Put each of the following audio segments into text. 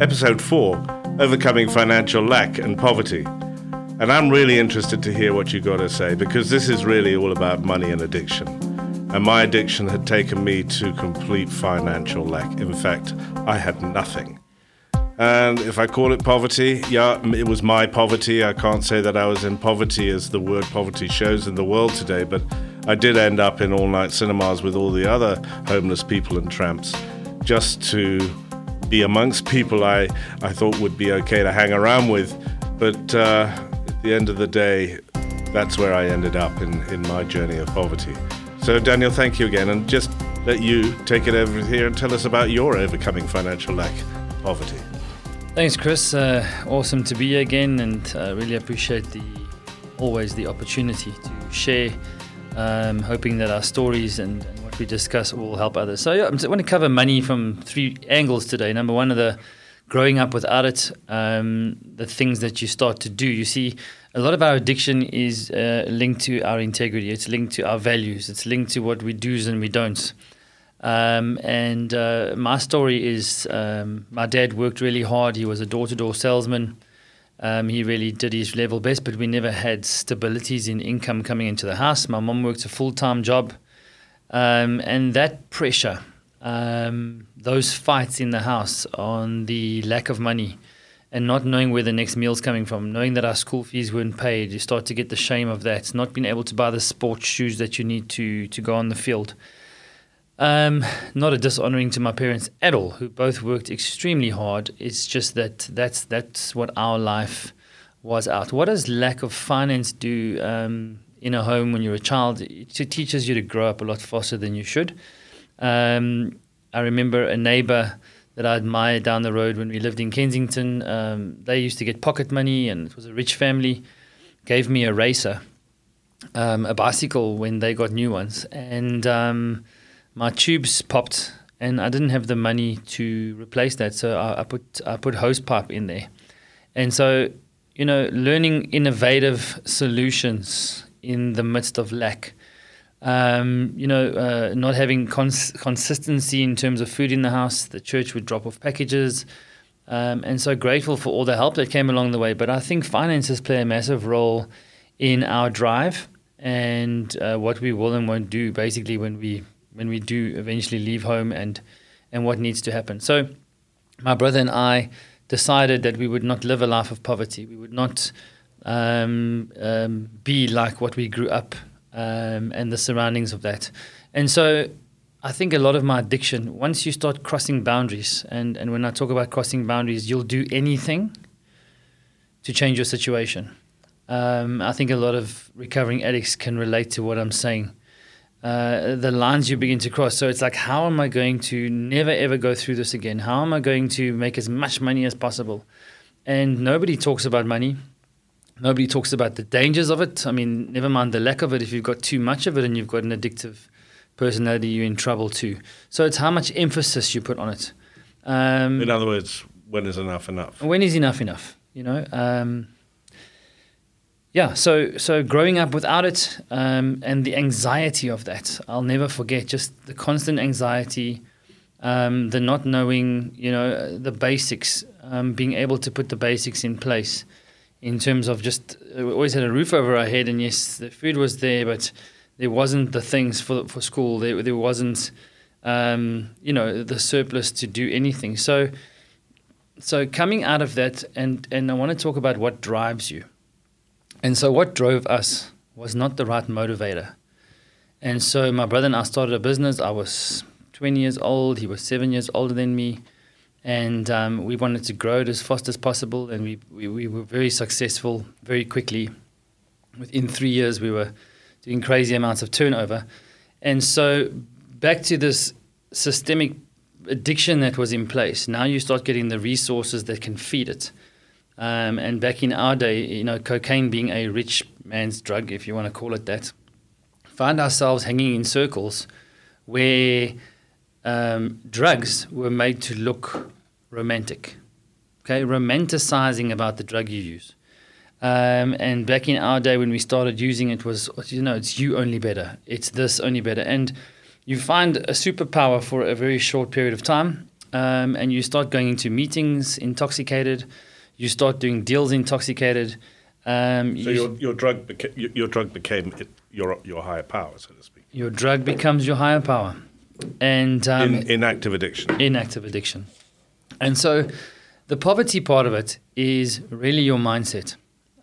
episode 4 Overcoming Financial Lack and Poverty. And I'm really interested to hear what you've got to say because this is really all about money and addiction. And my addiction had taken me to complete financial lack. In fact, I had nothing. And if I call it poverty, yeah, it was my poverty. I can't say that I was in poverty as the word poverty shows in the world today, but I did end up in all night cinemas with all the other homeless people and tramps just to be amongst people I, I thought would be okay to hang around with. But uh, at the end of the day, that's where I ended up in, in my journey of poverty. So, Daniel, thank you again. And just let you take it over here and tell us about your overcoming financial lack poverty. Thanks, Chris. Uh, awesome to be here again, and uh, really appreciate the always the opportunity to share. Um, hoping that our stories and, and, we discuss will help others. So yeah, I want to cover money from three angles today. Number one, of the growing up without it, um, the things that you start to do. You see, a lot of our addiction is uh, linked to our integrity. It's linked to our values. It's linked to what we do and we don't. Um, and uh, my story is um, my dad worked really hard. He was a door to door salesman. Um, he really did his level best, but we never had stabilities in income coming into the house. My mom worked a full time job. Um, and that pressure, um, those fights in the house on the lack of money and not knowing where the next meal's coming from, knowing that our school fees weren't paid, you start to get the shame of that, not being able to buy the sports shoes that you need to, to go on the field. Um, not a dishonoring to my parents at all, who both worked extremely hard. It's just that that's that's what our life was out. What does lack of finance do um, in a home when you're a child? It teaches you to grow up a lot faster than you should. Um, I remember a neighbor that I admired down the road when we lived in Kensington. Um, they used to get pocket money, and it was a rich family. Gave me a racer, um, a bicycle when they got new ones, and um, my tubes popped and I didn't have the money to replace that. So I, I put I put hose pipe in there, and so you know, learning innovative solutions in the midst of lack. Um, you know, uh, not having cons- consistency in terms of food in the house. The church would drop off packages. Um, and so grateful for all the help that came along the way. But I think finances play a massive role in our drive and uh, what we will and won't do basically when we when we do eventually leave home and and what needs to happen. So my brother and I decided that we would not live a life of poverty. We would not um, um, be like what we grew up um, and the surroundings of that. And so I think a lot of my addiction, once you start crossing boundaries, and, and when I talk about crossing boundaries, you'll do anything to change your situation. Um, I think a lot of recovering addicts can relate to what I'm saying uh, the lines you begin to cross. So it's like, how am I going to never ever go through this again? How am I going to make as much money as possible? And nobody talks about money. Nobody talks about the dangers of it. I mean, never mind the lack of it. If you've got too much of it and you've got an addictive personality, you're in trouble too. So it's how much emphasis you put on it. Um, in other words, when is enough enough? When is enough enough? You know. Um, yeah, so so growing up without it um, and the anxiety of that, I'll never forget. Just the constant anxiety, um, the not knowing, you know, the basics, um, being able to put the basics in place, in terms of just we always had a roof over our head, and yes, the food was there, but there wasn't the things for for school. There there wasn't, um, you know, the surplus to do anything. So so coming out of that, and and I want to talk about what drives you and so, what drove us was not the right motivator. And so, my brother and I started a business. I was 20 years old, he was seven years older than me. And um, we wanted to grow it as fast as possible. And we, we, we were very successful very quickly. Within three years, we were doing crazy amounts of turnover. And so, back to this systemic addiction that was in place, now you start getting the resources that can feed it. Um, and back in our day, you know, cocaine being a rich man's drug, if you want to call it that, find ourselves hanging in circles where um, drugs were made to look romantic. Okay, romanticizing about the drug you use. Um, and back in our day, when we started using it, was you know it's you only better. It's this only better, and you find a superpower for a very short period of time, um, and you start going into meetings intoxicated. You start doing deals intoxicated. Um, so you- your, your drug beca- your, your drug became it, your your higher power, so to speak. your drug becomes your higher power, and um, in, in active addiction. inactive addiction. And so the poverty part of it is really your mindset.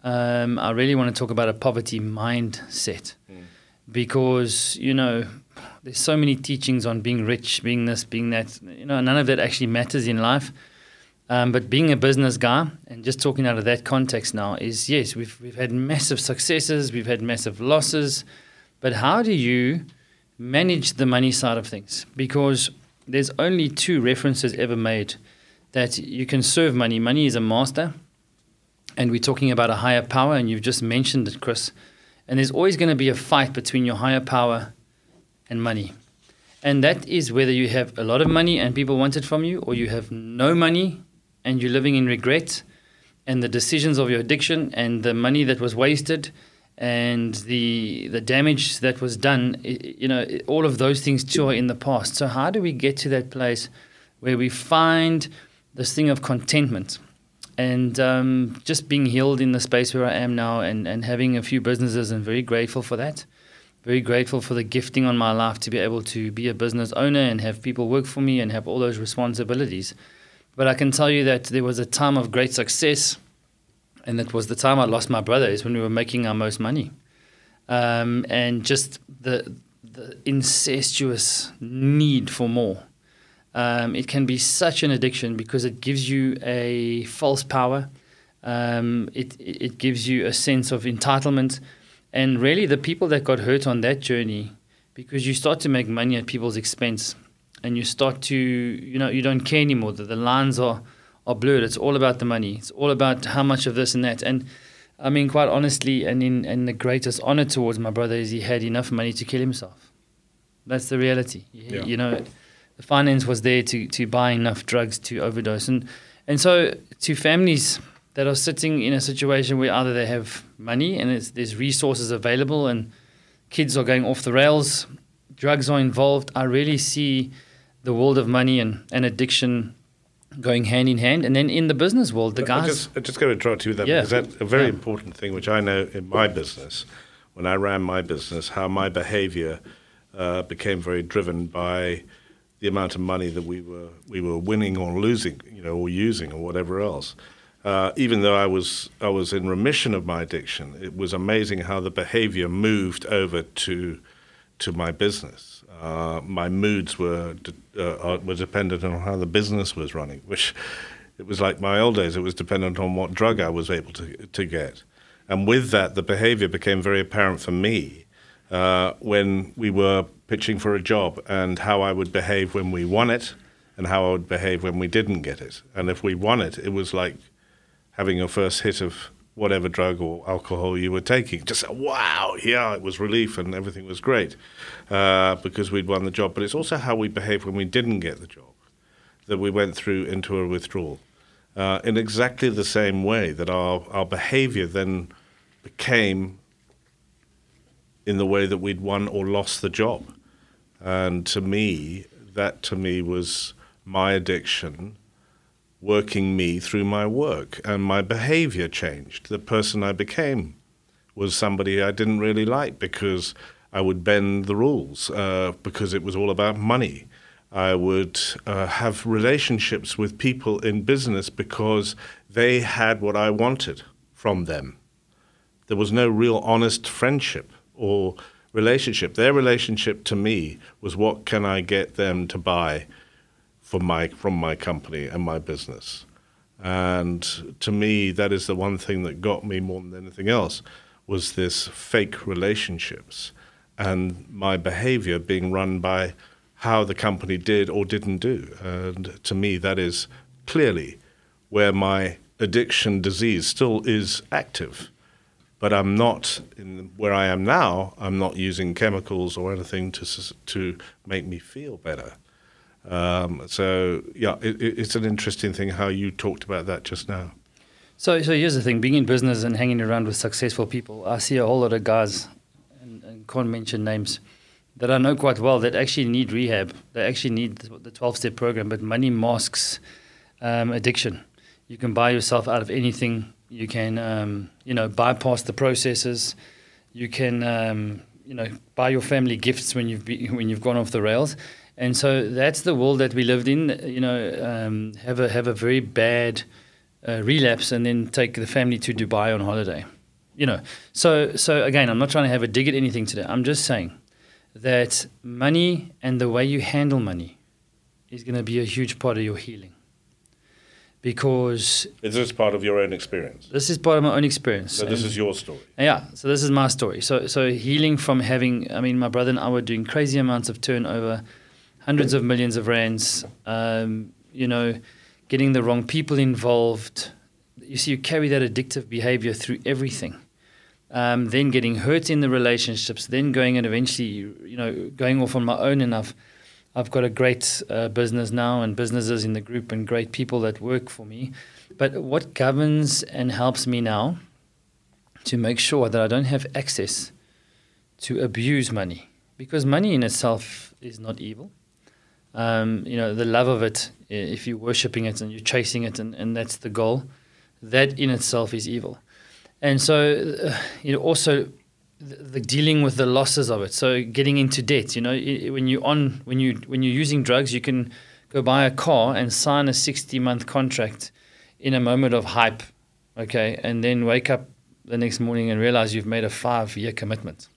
Um, I really want to talk about a poverty mindset because, you know, there's so many teachings on being rich, being this, being that. You know, none of that actually matters in life. Um, but being a business guy and just talking out of that context now is yes, we've, we've had massive successes, we've had massive losses, but how do you manage the money side of things? Because there's only two references ever made that you can serve money. Money is a master, and we're talking about a higher power, and you've just mentioned it, Chris. And there's always going to be a fight between your higher power and money. And that is whether you have a lot of money and people want it from you, or you have no money and you're living in regret, and the decisions of your addiction and the money that was wasted and the the damage that was done, you know, all of those things too are in the past. So how do we get to that place where we find this thing of contentment and um, just being healed in the space where I am now and, and having a few businesses and very grateful for that. Very grateful for the gifting on my life to be able to be a business owner and have people work for me and have all those responsibilities. But I can tell you that there was a time of great success, and that was the time I lost my brother, is when we were making our most money. Um, and just the, the incestuous need for more. Um, it can be such an addiction because it gives you a false power. Um, it, it it gives you a sense of entitlement. And really, the people that got hurt on that journey, because you start to make money at people's expense and you start to, you know, you don't care anymore. The, the lines are, are blurred. It's all about the money. It's all about how much of this and that. And I mean, quite honestly, and in and the greatest honor towards my brother is he had enough money to kill himself. That's the reality. You- Yeah. You know, the finance was there to, to buy enough drugs to overdose. And, and so to families that are sitting in a situation where either they have money and it's, there's resources available and kids are going off the rails, drugs are involved, I really see the world of money and, and addiction going hand in hand. And then in the business world, the I guys. just, I just got to draw to you that Yeah. because that's a very Yeah. important thing, which I know in my business, when I ran my business, how my behavior uh, became very driven by the amount of money that we were we were winning or losing, you know, or using or whatever else. Uh, even though I was I was in remission of my addiction, it was amazing how the behavior moved over to to my business. Uh, my moods were uh, uh, were dependent on how the business was running, which it was like my old days. It was dependent on what drug I was able to to get, and with that, the behavior became very apparent for me uh, when we were pitching for a job and how I would behave when we won it, and how I would behave when we didn't get it. And if we won it, it was like having your first hit of whatever drug or alcohol you were taking. Just wow, yeah, it was relief and everything was great uh, because we'd won the job. But it's also how we behaved when we didn't get the job that we went through into a withdrawal. Uh, in exactly the same way that our, our behavior then became in the way that we'd won or lost the job. And to me, that to me was my addiction working me through my work and my behavior changed. The person I became was somebody I didn't really like because I would bend the rules uh, because it was all about money. I would uh, have relationships with people in business because they had what I wanted from them. There was no real honest friendship or relationship. Their relationship to me was what can I get them to buy for my from my company and my business. And to me, that is the one thing that got me more than anything else was this fake relationships and my behavior being run by how the company did or didn't do. And to me, that is clearly where my addiction disease still is active. But I'm not in where I am now. I'm not using chemicals or anything to to make me feel better. Um, so yeah, it, it- it's an interesting thing how you talked about that just now. So, so here's the thing: being in business and hanging around with successful people, I see a whole lot of guys, and, and can't mention names, that I know quite well that actually need rehab. They actually need the 12 step program, but money masks um, addiction. You can buy yourself out of anything. You can, um, you know, bypass the processes. You can, um, you know, buy your family gifts when you've be, when you've gone off the rails. And so that's the world that we lived in. You know, um, have a have a very bad uh, relapse and then take the family to Dubai on holiday. You know, so so again, I'm not trying to have a dig at anything today. I'm just saying that money and the way you handle money is going to be a huge part of your healing. Because is this part of your own experience? This is part of my own experience. So this is your story. Yeah. So this is my story. So so healing from having. I mean, my brother and I were doing crazy amounts of turnover, hundreds of millions of rands. Um, you know, getting the wrong people involved. You see, you carry that addictive behavior through everything um, then getting hurt in the relationships, then going and eventually, you know, going off on my own. And I've, I've got a great uh, business now and businesses in the group and great people that work for me. But what governs and helps me now to make sure that I don't have access to abuse money, because money in itself is not evil. Um, you know, the love of it, if you're worshipping it and you're chasing it and, and that's the goal, that in itself is evil and so uh, you know also the, the, dealing with the losses of it. So getting into debt. You know, when you're on when you when you're using drugs, you can go buy a car and sign a 60 month contract in a moment of hype, okay, and then wake up the next morning and realize you've made a five year commitment.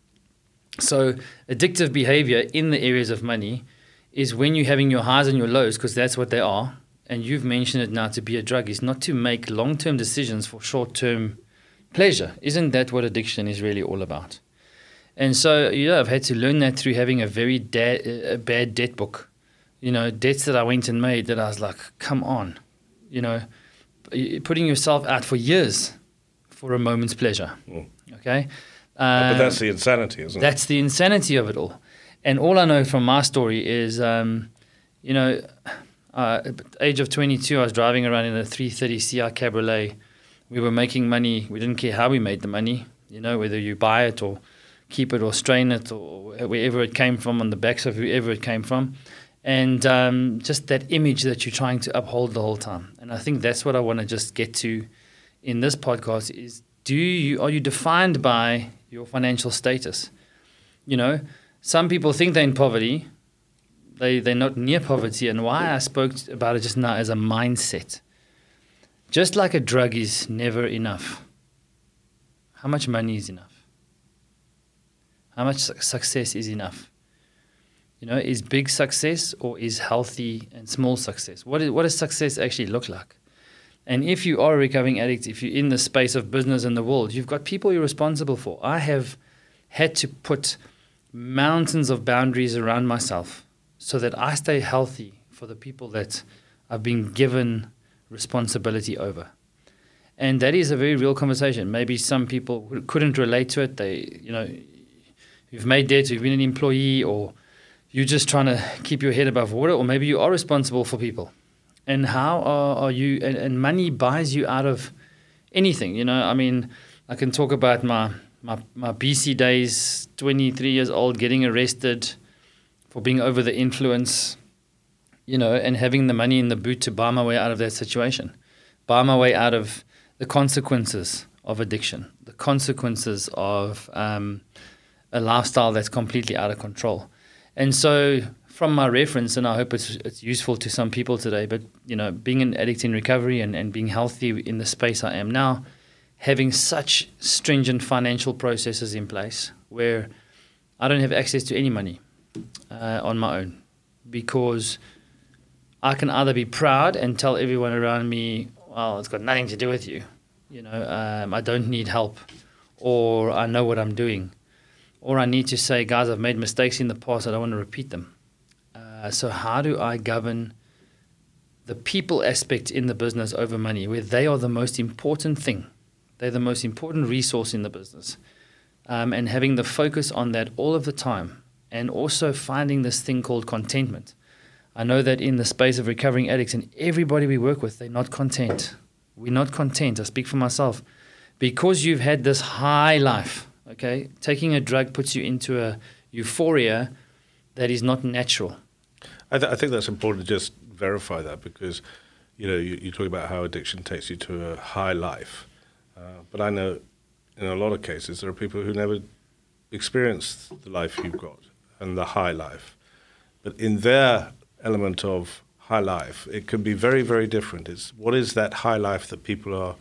So addictive behavior in the areas of money is when you're having your highs and your lows because that's what they are. And you've mentioned it now to be a drug is not to make long term decisions for short term pleasure. Isn't that what addiction is really all about? And so, yeah, I've had to learn that through having a very da- a bad debt book. You know, debts that I went and made that I was like, come on, you know, putting yourself out for years for a moment's pleasure. Mm. Okay. Um, but that's the insanity, isn't it? That's the insanity of it all. And all I know from my story is, um, you know, uh, at the age of 22, I was driving around in a 330 CI Cabriolet we were making money. We didn't care how we made the money, you know, whether you buy it or keep it or strain it or wherever it came from on the backs of whoever it came from. And um, just that image that you're trying to uphold the whole time. And I think that's what I want to just get to in this podcast is do you are you defined by your financial status? You know, some people think they're in poverty. They they're not near poverty. And why I spoke about it just now as a mindset just like a drug is never enough, how much money is enough? How much success is enough? You know, is big success or is healthy and small success? What, is, what does success actually look like? And if you are a recovering addict, if you're in the space of business in the world, you've got people you're responsible for. I have had to put mountains of boundaries around myself so that I stay healthy for the people that I've been given responsibility over. And that is a very real conversation. Maybe some people couldn't relate to it. They, you know, you've made debt, you've been an employee, or you're just trying to keep your head above water, or maybe you are responsible for people. And how are, are you? And, and money buys you out of anything. You know, I mean, I can talk about my my, my BC days, 23 years old, getting arrested for being over the influence, you know, and having the money in the boot to buy my way out of that situation, buy my way out of the consequences of addiction, the consequences of um, a lifestyle that's completely out of control. And so, from my reference, and I hope it's, it's useful to some people today, but you know, being an addict in recovery and, and being healthy in the space I am now, having such stringent financial processes in place where I don't have access to any money uh, on my own because I can either be proud and tell everyone around me, well, it's got nothing to do with you. You know, um, I don't need help, or I know what I'm doing, or I need to say, guys, I've made mistakes in the past. I don't want to repeat them. Uh, so how do I govern the people aspect in the business over money, where they are the most important thing? They're the most important resource in the business, um, and having the focus on that all of the time, and also finding this thing called contentment I know that in the space of recovering addicts and everybody we work with, they're not content. We're not content. I speak for myself. Because you've had this high life, okay, taking a drug puts you into a euphoria that is not natural. I, th- I think that's important to just verify that because, you know, you, you talk about how addiction takes you to a high life. Uh, but I know in a lot of cases there are people who never experienced the life you've got and the high life. But in their element of high life, it can be very, very different. It's what is that high life that people are,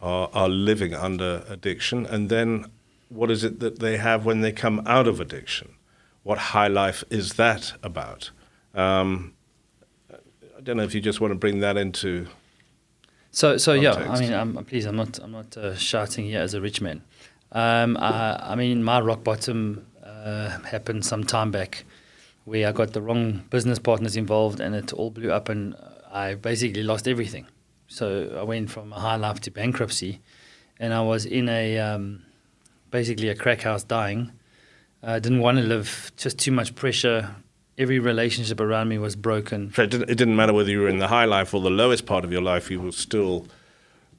are, are living under addiction? And then what is it that they have when they come out of addiction? What high life is that about? Um, I don't know if you just want to bring that into. So, so yeah. I mean, I'm, please, I'm not, I'm not uh, shouting here as a rich man. Um, I, I, mean, my rock bottom uh, happened some time back, where I got the wrong business partners involved, and it all blew up, and I basically lost everything. So I went from a high life to bankruptcy, and I was in a um, basically a crack house dying. I didn't want to live, just too much pressure, every relationship around me was broken. So it didn't, it didn't matter whether you were in the high life or the lowest part of your life, you were still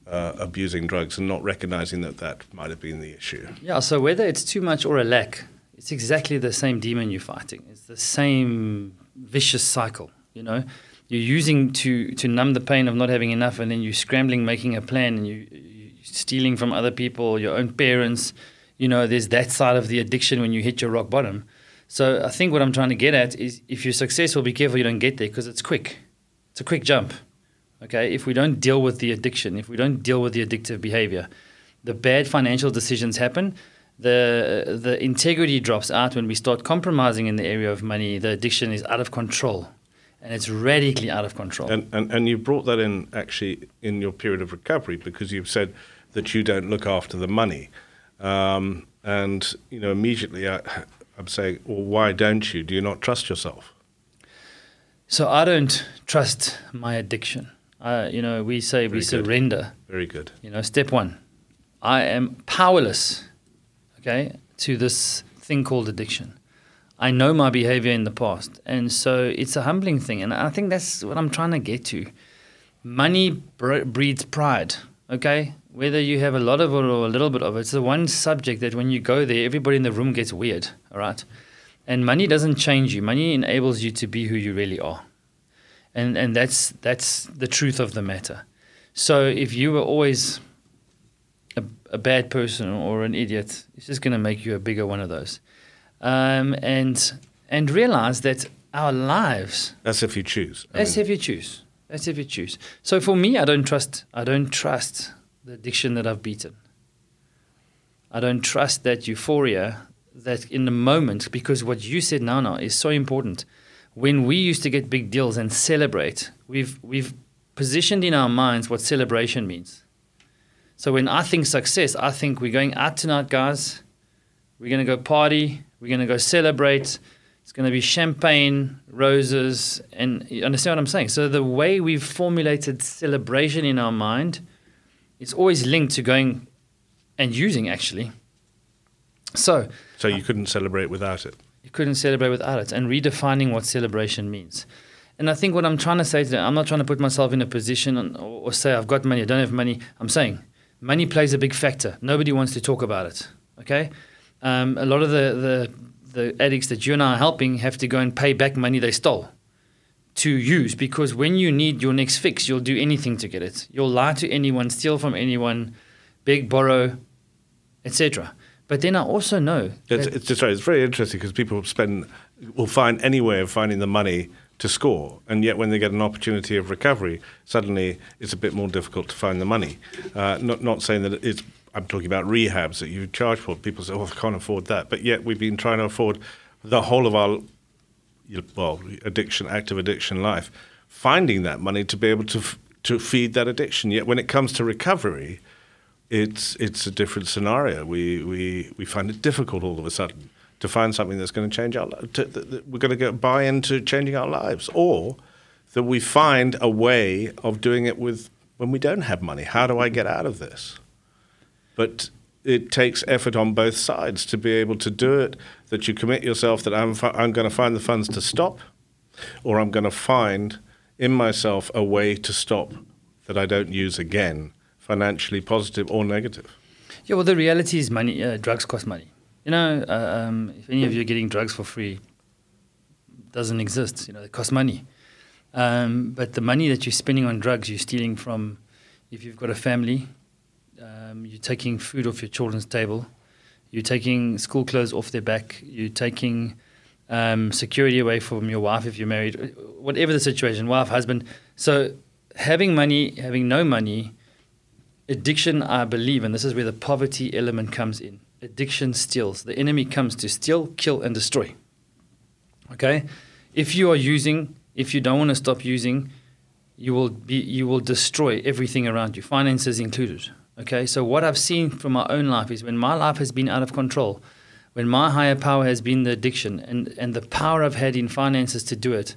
uh, abusing drugs and not recognizing that that might have been the issue. Yeah, so whether it's too much or a lack, it's exactly the same demon you're fighting. It's the same vicious cycle, you know? You're using to, to numb the pain of not having enough, and then you're scrambling, making a plan, and you, you're stealing from other people, your own parents. You know, there's that side of the addiction when you hit your rock bottom so I think what I'm trying to get at is if you're successful, be careful you don't get there because it's quick. It's a quick jump. Okay, if we don't deal with the addiction, if we don't deal with the addictive behavior, the bad financial decisions happen. The the integrity drops out when we start compromising in the area of money. The addiction is out of control, and it's radically out of control. And and, and you brought that in actually in your period of recovery because you've said that you don't look after the money, um, and you know immediately I, I'm saying, well, why don't you? Do you not trust yourself? So I don't trust my addiction. Uh, you know, we say Very we good. surrender. Very good. You know, step one, I am powerless, okay, to this thing called addiction. I know my behavior in the past. And so it's a humbling thing. And I think that's what I'm trying to get to. Money breeds pride, okay? Whether you have a lot of it or a little bit of it, it's the one subject that when you go there, everybody in the room gets weird, all right? And money doesn't change you. Money enables you to be who you really are. And, and that's, that's the truth of the matter. So if you were always a, a bad person or an idiot, it's just going to make you a bigger one of those. Um, and, and realize that our lives. That's if you choose. I that's mean. if you choose. That's if you choose. So for me, I don't trust. I don't trust the addiction that I've beaten. I don't trust that euphoria that in the moment, because what you said now is so important. When we used to get big deals and celebrate, we've we've positioned in our minds what celebration means. So when I think success, I think we're going out tonight, guys. We're gonna go party. We're gonna go celebrate. It's gonna be champagne, roses, and you understand what I'm saying. So the way we've formulated celebration in our mind it's always linked to going and using actually. So So you couldn't celebrate without it. You couldn't celebrate without it and redefining what celebration means. And I think what I'm trying to say today, I'm not trying to put myself in a position or, or say I've got money, I don't have money. I'm saying money plays a big factor. Nobody wants to talk about it. Okay? Um, a lot of the, the the addicts that you and I are helping have to go and pay back money they stole to use because when you need your next fix, you'll do anything to get it. You'll lie to anyone, steal from anyone, beg, borrow, etc. But then I also know it's, it's just right. It's very interesting because people spend will find any way of finding the money to score, and yet when they get an opportunity of recovery, suddenly it's a bit more difficult to find the money. Uh, not not saying that it's. I'm talking about rehabs that you charge for. People say, "Oh, I can't afford that," but yet we've been trying to afford the whole of our well, addiction, active addiction life, finding that money to be able to f- to feed that addiction. Yet when it comes to recovery, it's it's a different scenario. We we we find it difficult all of a sudden to find something that's going to change our lives. We're going to get buy into changing our lives, or that we find a way of doing it with when we don't have money. How do I get out of this? But it takes effort on both sides to be able to do it. That you commit yourself that I'm, I'm going to find the funds to stop, or I'm going to find in myself a way to stop that I don't use again, financially positive or negative. Yeah, well, the reality is money. Uh, drugs cost money. You know, uh, um, if any of you are getting drugs for free, doesn't exist. You know, it costs money. Um, but the money that you're spending on drugs, you're stealing from. If you've got a family, um, you're taking food off your children's table. You're taking school clothes off their back. You're taking um, security away from your wife if you're married. Whatever the situation, wife, husband. So having money, having no money, addiction, I believe, and this is where the poverty element comes in. Addiction steals. The enemy comes to steal, kill, and destroy. Okay? If you are using, if you don't want to stop using, you will be you will destroy everything around you, finances included. Okay? So what I've seen from my own life is when my life has been out of control, when my higher power has been the addiction and, and the power I've had in finances to do it,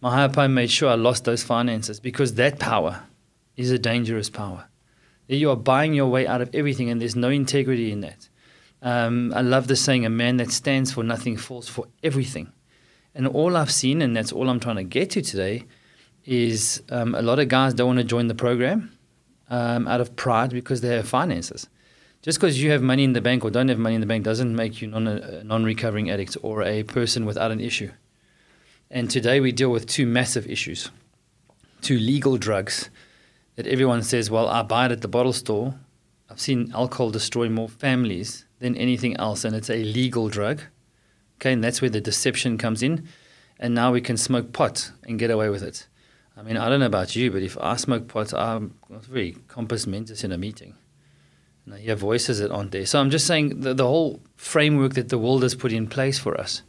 my higher power made sure I lost those finances because that power is a dangerous power. You are buying your way out of everything, and there's no integrity in that. Um, I love the saying, a man that stands for nothing falls for everything. And all I've seen, and that's all I'm trying to get to today, is um, a lot of guys don't want to join the program um, out of pride because they have finances. Just because you have money in the bank or don't have money in the bank doesn't make you non, a non-recovering addict or a person without an issue. And today we deal with two massive issues, two legal drugs that everyone says, well, I buy it at the bottle store. I've seen alcohol destroy more families than anything else, and it's a legal drug. Okay, and that's where the deception comes in. And now we can smoke pot and get away with it. I mean, I don't know about you, but if I smoke pot, I'm not very compos mentis in a meeting. And I hear voices that aren't there. So I'm just saying the, the whole framework that the world has put in place for us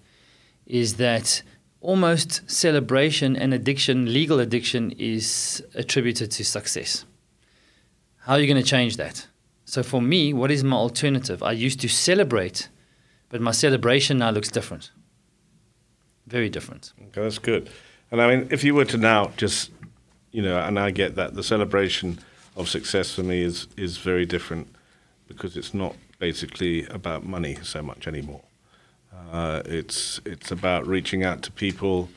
is that almost celebration and addiction, legal addiction, is attributed to success. How are you going to change that? So for me, what is my alternative? I used to celebrate, but my celebration now looks different. Very different. Okay, that's good. And I mean, if you were to now just, you know, and I get that the celebration of success for me is is very different because it's not basically about money so much anymore. Uh, it's it's about reaching out to people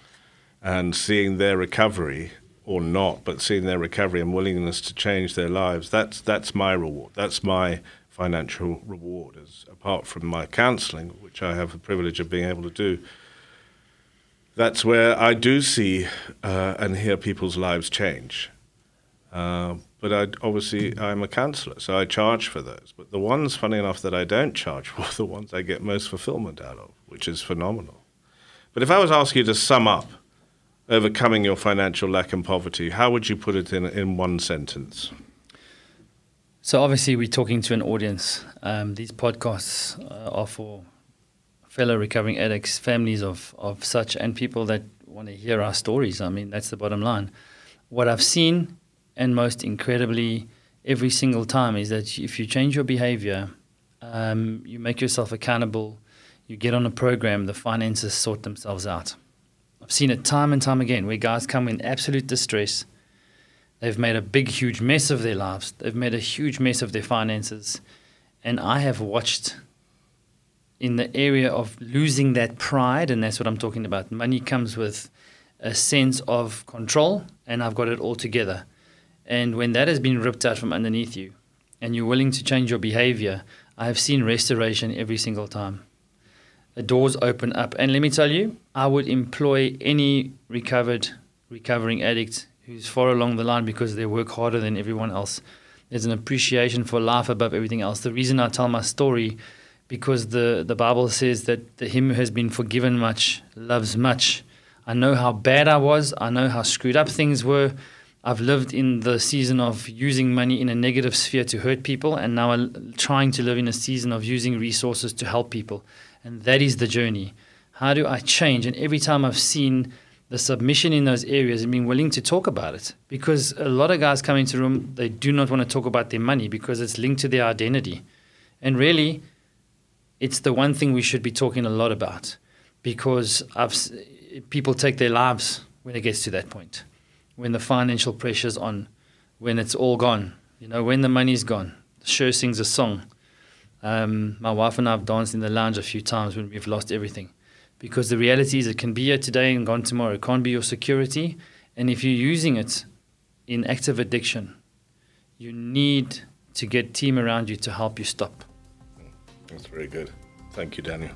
and seeing their recovery or not, but seeing their recovery and willingness to change their lives. That's that's my reward. That's my financial reward, as apart from my counselling, which I have the privilege of being able to do. That's where I do see uh, and hear people's lives change. Uh, but I, obviously, I'm a counsellor, so I charge for those. But the ones, funny enough, that I don't charge for, are the ones I get most fulfillment out of, which is phenomenal. But if I was asked you to sum up overcoming your financial lack and poverty, how would you put it in, in one sentence? So, obviously, we're talking to an audience. Um, these podcasts uh, are for fellow recovering addicts, families of, of such, and people that want to hear our stories. I mean, that's the bottom line. What I've seen and most incredibly every single time is that if you change your behavior, um, you make yourself accountable, you get on a program, the finances sort themselves out. I've seen it time and time again where guys come in absolute distress. They've made a big, huge mess of their lives. They've made a huge mess of their finances. And I have watched in the area of losing that pride, and that's what I'm talking about. Money comes with a sense of control, and I've got it all together. And when that has been ripped out from underneath you and you're willing to change your behavior, I have seen restoration every single time. The doors open up. And let me tell you, I would employ any recovered, recovering addict who's far along the line because they work harder than everyone else. There's an appreciation for life above everything else. The reason I tell my story because the, the Bible says that the him who has been forgiven much loves much. I know how bad I was. I know how screwed up things were. I've lived in the season of using money in a negative sphere to hurt people, and now I'm trying to live in a season of using resources to help people. And that is the journey. How do I change? And every time I've seen the submission in those areas and being willing to talk about it, because a lot of guys come into the room, they do not want to talk about their money because it's linked to their identity. And really, it's the one thing we should be talking a lot about because I've, people take their lives when it gets to that point when the financial pressure's on, when it's all gone, you know, when the money's gone. Sure sings a song. Um, my wife and I have danced in the lounge a few times when we've lost everything. Because the reality is it can be here today and gone tomorrow. It can't be your security. And if you're using it in active addiction, you need to get team around you to help you stop. That's very good. Thank you, Daniel.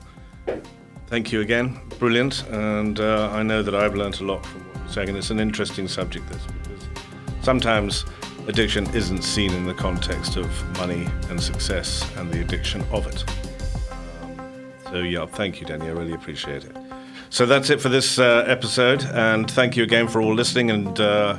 Thank you again. Brilliant. And uh, I know that I've learned a lot from what you're saying, and it's an interesting subject, this, because sometimes addiction isn't seen in the context of money and success and the addiction of it. Um, so, yeah, thank you, Daniel. I really appreciate it. So that's it for this uh, episode, and thank you again for all listening. And uh,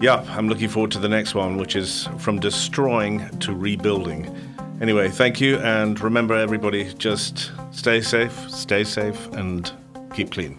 yeah, I'm looking forward to the next one, which is from destroying to rebuilding. Anyway, thank you, and remember, everybody, just stay safe, stay safe, and keep clean.